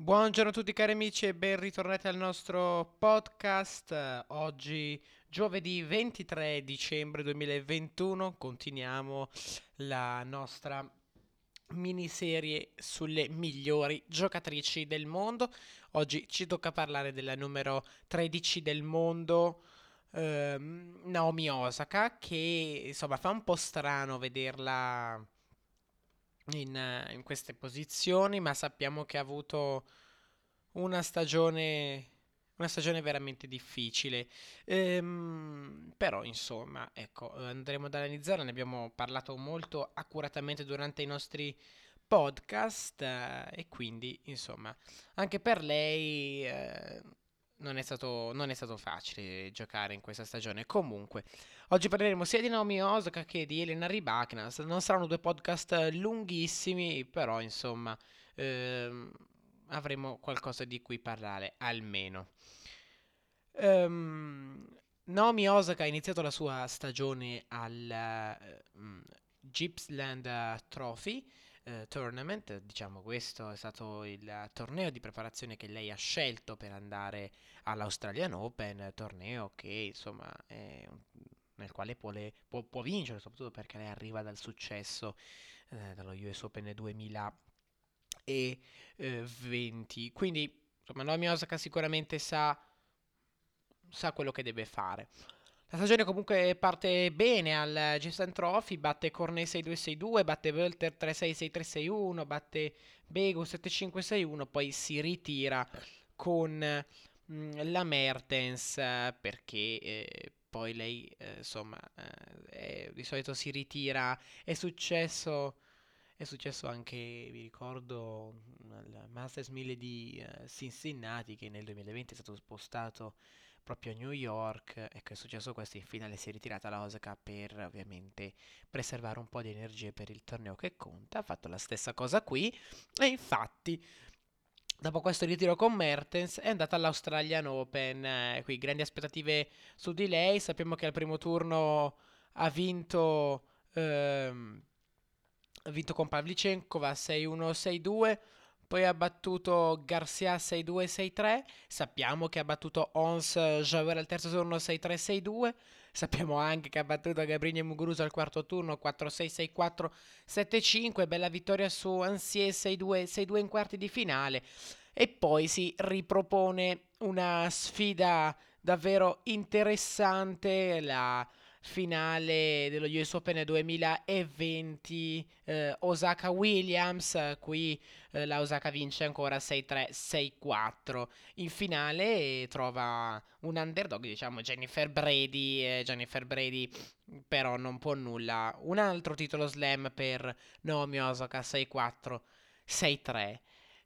Buongiorno a tutti cari amici e ben ritornati al nostro podcast. Oggi giovedì 23 dicembre 2021 continuiamo la nostra miniserie sulle migliori giocatrici del mondo. Oggi ci tocca parlare della numero 13 del mondo. ehm, Naomi Osaka che insomma fa un po' strano vederla in, eh, in queste posizioni, ma sappiamo che ha avuto una stagione, una stagione veramente difficile. Ehm, però, insomma, ecco, andremo ad analizzare, ne abbiamo parlato molto accuratamente durante i nostri podcast eh, e quindi, insomma, anche per lei eh, non è stato, non è stato facile giocare in questa stagione. Comunque, oggi parleremo sia di Naomi Osaka che di Elena Rybakina. Non saranno due podcast lunghissimi, però, insomma, ehm, avremo qualcosa di cui parlare almeno. Ehm, Naomi Osaka ha iniziato la sua stagione al eh, mm, Gippsland eh, Trophy eh, Tournament, diciamo questo è stato il torneo di preparazione che lei ha scelto per andare all'Australian Open, torneo che insomma è un- nel quale può, le- può- può vincere, soprattutto perché lei arriva dal successo eh, dallo US Open 2020. Quindi insomma Naomi Osaka sicuramente sa sa quello che deve fare. La stagione comunque parte bene al Jason Trophy, batte Cornet 6-2-6-2, batte Welter 3-6-6-3-6-1, batte Bego 7-5-6-1, poi si ritira con mm, la Mertens perché eh, poi lei eh, insomma eh, di solito si ritira. È successo, è successo anche, vi ricordo, al Masters 1000 di eh, Cincinnati che nel 2020 è stato spostato proprio a New York. Ecco, è successo questo, in finale si è ritirata la Osaka per ovviamente preservare un po' di energie per il torneo che conta. Ha fatto la stessa cosa qui e infatti dopo questo ritiro con Mertens è andata all'Australian Open. eh, qui grandi aspettative su di lei. Sappiamo che al primo turno ha vinto, ehm, ha vinto con Pavlyuchenkova 6-1-6-2. Poi ha battuto Garcia 6-2-6-3. Sappiamo che ha battuto Ons Javer al terzo turno 6-3-6-2. Sappiamo anche che ha battuto Gabriele Muguruza al quarto turno 4-6-6-4. 7-5, bella vittoria su Ansier 6-2, 6-2 in quarti di finale. E poi si ripropone una sfida davvero interessante, la finale dello US Open 2020, eh, Osaka Williams, qui eh, la Osaka vince ancora 6-3, 6-4. In finale trova un underdog, diciamo Jennifer Brady, eh, Jennifer Brady però non può nulla. Un altro titolo slam per Naomi Osaka 6-4, 6-3.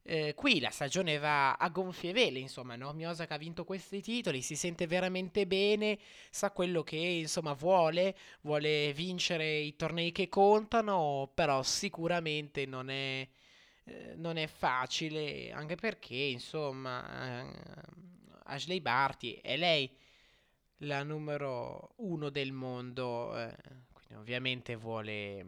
Eh, qui la stagione va a gonfie vele, insomma, Naomi Osaka ha vinto questi titoli, si sente veramente bene, sa quello che insomma vuole, vuole vincere i tornei che contano, però sicuramente non è, eh, non è facile, anche perché insomma eh, Ashley Barty è lei la numero uno del mondo, eh, quindi ovviamente vuole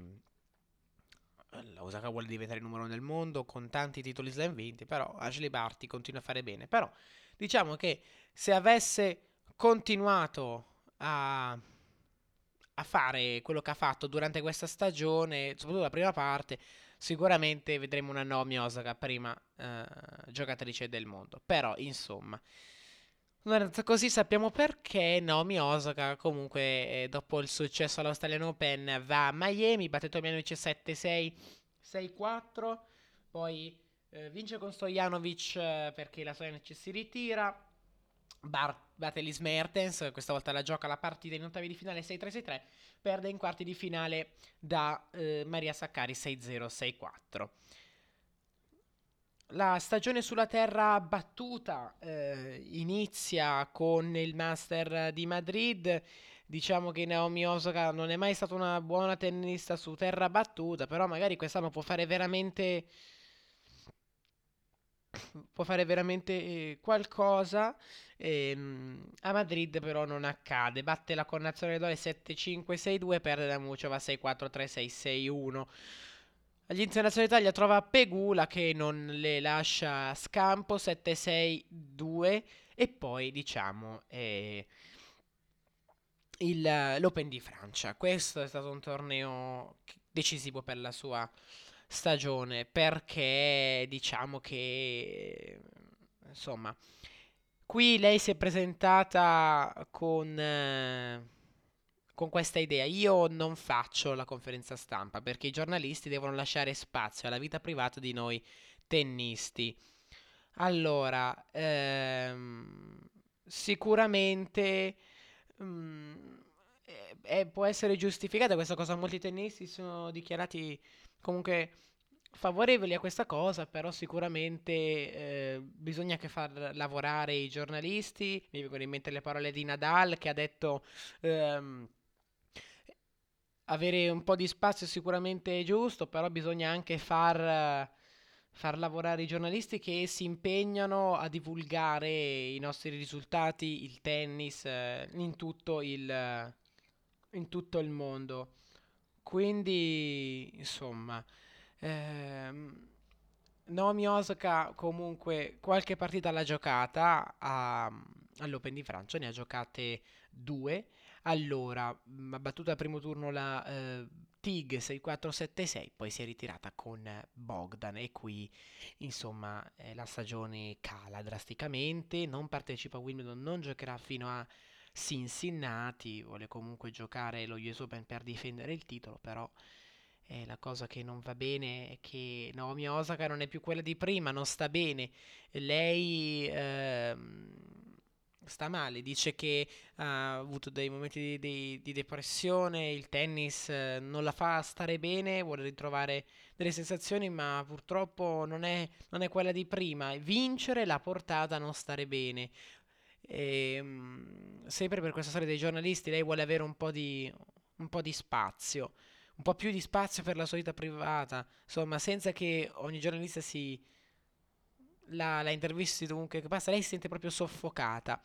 Osaka vuole diventare il numero uno del mondo con tanti titoli slam vinti, però Ashley Barty continua a fare bene. Però diciamo che se avesse continuato a, a fare quello che ha fatto durante questa stagione, soprattutto la prima parte, sicuramente vedremo una Naomi Osaka prima eh, giocatrice del mondo. Però, insomma, così, sappiamo perché Naomi Osaka comunque eh, dopo il successo all'Australian Open va a Miami, batte Tomjanovic 7-6, 6-4, poi eh, vince con Stojanovic eh, perché la Stojanovic si ritira, Bar- batte Liz Mertens, questa volta la gioca la partita in ottavi di finale 6-3-6-3, perde in quarti di finale da eh, Maria Saccari 6-0, 6-4. La stagione sulla terra battuta eh, inizia con il Master di Madrid. Diciamo che Naomi Osaka non è mai stata una buona tennista su terra battuta, però magari quest'anno può fare veramente, può fare veramente eh, qualcosa. Ehm, a Madrid però non accade. Batte la connazionale d'Ore 7-5-6-2, perde da Mucova 6-4-3-6-6-1. Agli internazionali d'Italia trova Pegula che non le lascia scampo 7-6-2 e poi diciamo eh, il, l'Open di Francia. Questo è stato un torneo decisivo per la sua stagione perché diciamo che insomma qui lei si è presentata con eh, con questa idea. Io non faccio la conferenza stampa perché i giornalisti devono lasciare spazio alla vita privata di noi tennisti. Allora, ehm, sicuramente um, eh, può essere giustificata questa cosa. Molti tennisti sono dichiarati comunque favorevoli a questa cosa, però sicuramente eh, bisogna che far lavorare i giornalisti. Mi vengono in mente le parole di Nadal che ha detto... Ehm, avere un po' di spazio sicuramente è giusto, però bisogna anche far, far, lavorare i giornalisti che si impegnano a divulgare i nostri risultati, il tennis, eh, in, tutto il, in tutto il mondo. Quindi, insomma, ehm, Naomi Osaka comunque qualche partita l'ha giocata a, all'Open di Francia, ne ha giocate due allora, mm, ha battuto al primo turno la eh, TIG 6-4-7-6, poi si è ritirata con Bogdan e qui insomma eh, la stagione cala drasticamente, non partecipa a Wimbledon, non giocherà fino a Cincinnati, vuole comunque giocare lo US Open per difendere il titolo, però eh, la cosa che non va bene è che Naomi Osaka non è più quella di prima, non sta bene. Lei ehm, sta male, dice che ha avuto dei momenti di, di, di depressione, il tennis eh, non la fa stare bene, vuole ritrovare delle sensazioni, ma purtroppo non è, non è quella di prima. Vincere l'ha portata a non stare bene. E, ehm, sempre per questa storia dei giornalisti, lei vuole avere un po' di, un po' di spazio, un po' più di spazio per la sua vita privata, insomma, senza che ogni giornalista si la, la intervisti dovunque che passa, lei si sente proprio soffocata.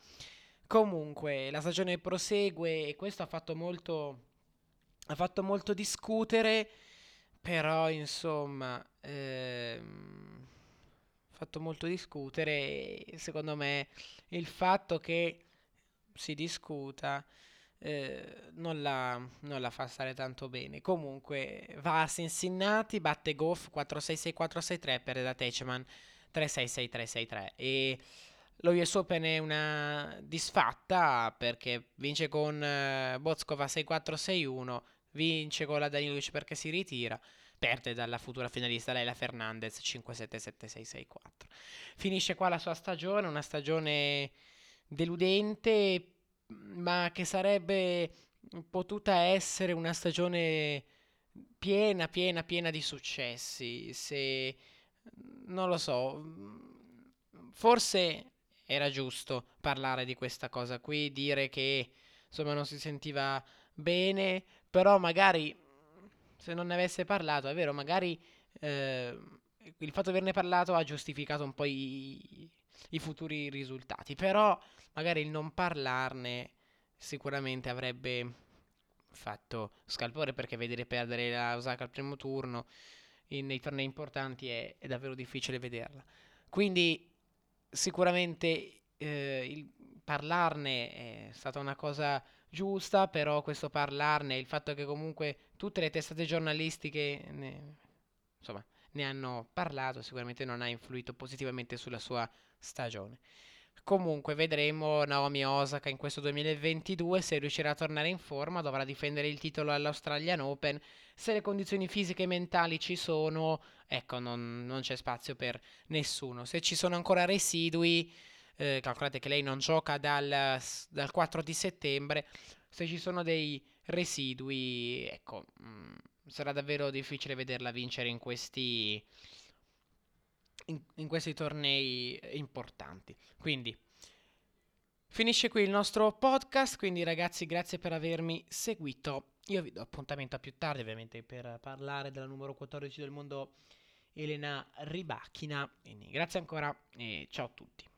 Comunque, la stagione prosegue e questo ha fatto molto, ha fatto molto discutere, però insomma, ehm, ha fatto molto discutere secondo me il fatto che si discuta eh, non, la, non, la, fa stare tanto bene. Comunque va a Cincinnati, batte Goff 4-6-6-4-6-3 per da Teichmann 366 e lo US Open è una disfatta perché vince con uh, Bozkova 6-4-6-1, vince con la Danilovic perché si ritira, perde dalla futura finalista Leila Fernandez 5-7-7-6-6-4. Finisce qua la sua stagione, una stagione deludente, ma che sarebbe potuta essere una stagione piena, piena, piena di successi se non lo so, forse era giusto parlare di questa cosa qui, dire che insomma non si sentiva bene, però magari se non ne avesse parlato, è vero, magari eh, il fatto di averne parlato ha giustificato un po' i, i futuri risultati, però magari il non parlarne sicuramente avrebbe fatto scalpore perché vedere perdere la Osaka al primo turno in, nei tornei importanti è, è, davvero difficile vederla. Quindi sicuramente eh, parlarne è stata una cosa giusta, però questo parlarne, il fatto che comunque tutte le testate giornalistiche ne, insomma, ne hanno parlato, sicuramente non ha influito positivamente sulla sua stagione. Comunque vedremo Naomi Osaka in questo 2022 se riuscirà a tornare in forma, dovrà difendere il titolo all'Australian Open. Se le condizioni fisiche e mentali ci sono, ecco, non, non c'è spazio per nessuno. Se ci sono ancora residui, eh, calcolate che lei non gioca dal, dal 4 di settembre, se ci sono dei residui, ecco, mh, mm, sarà davvero difficile vederla vincere in questi in, in questi tornei importanti. Quindi finisce qui il nostro podcast, quindi ragazzi grazie per avermi seguito. Io vi do appuntamento a più tardi ovviamente per parlare della numero 14 del mondo Elena Ribachina. Quindi grazie ancora e ciao a tutti.